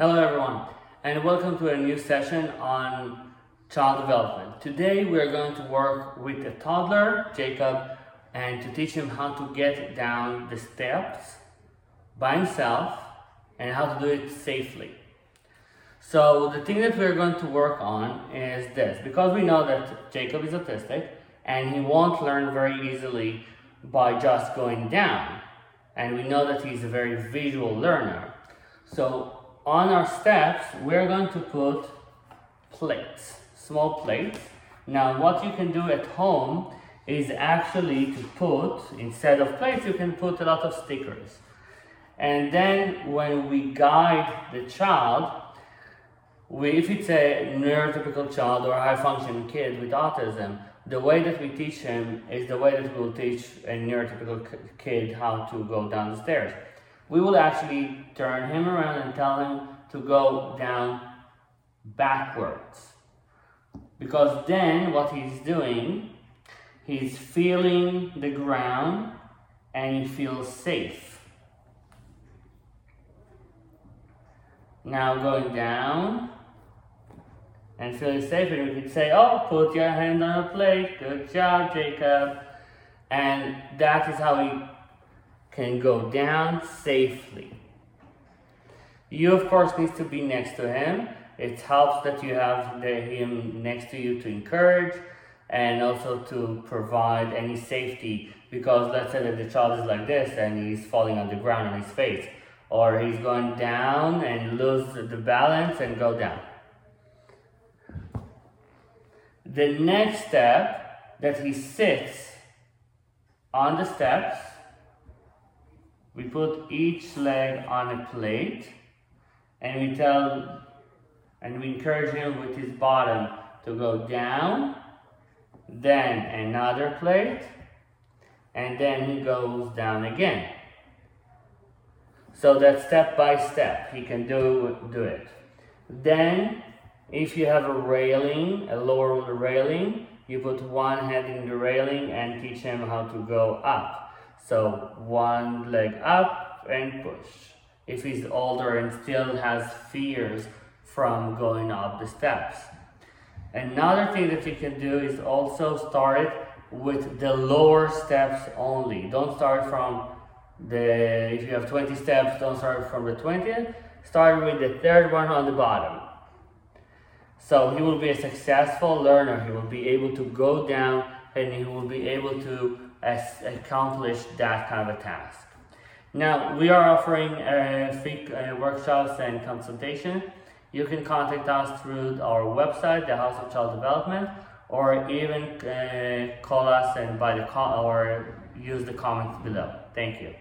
Hello everyone and welcome to a new session on child development. Today we are going to work with a toddler, Jacob, and to teach him how to get down the steps by himself and how to do it safely. So the thing that we're going to work on is this. Because we know that Jacob is autistic and he won't learn very easily by just going down. And we know that he's a very visual learner. So on our steps, we're going to put plates, small plates. Now what you can do at home is actually to put, instead of plates, you can put a lot of stickers. And then when we guide the child, we, if it's a neurotypical child or a high functioning kid with autism, the way that we teach him is the way that we'll teach a neurotypical kid how to go down the stairs. We will actually turn him around and tell him to go down backwards. Because then what he's doing, he's feeling the ground and he feels safe. Now going down, and feeling safe. And we could say, oh, put your hand on a plate. Good job, Jacob. And that is how we can go down safely. You, of course, needs to be next to him. It helps that you have the, him next to you to encourage and also to provide any safety because let's say that the child is like this and he's falling on the ground on his face or he's going down and lose the balance and go down. The next step that he sits on the steps, we put each leg on a plate and we tell and we encourage him with his bottom to go down, then another plate, and then he goes down again. So that step by step he can do, do it. Then if you have a railing, a lower railing, you put one hand in the railing and teach him how to go up. So one leg up and push. If he's older and still has fears from going up the steps. Another thing that you can do is also start it with the lower steps only. Don't start from the, if you have 20 steps, don't start from the 20th. Start with the third one on the bottom. So he will be a successful learner. He will be able to go down and he will be able to accomplish that kind of a task. Now, we are offering uh, free uh, workshops and consultation. You can contact us through our website, the House of Child Development, or even uh, call us and buy the call or use the comments below. Thank you.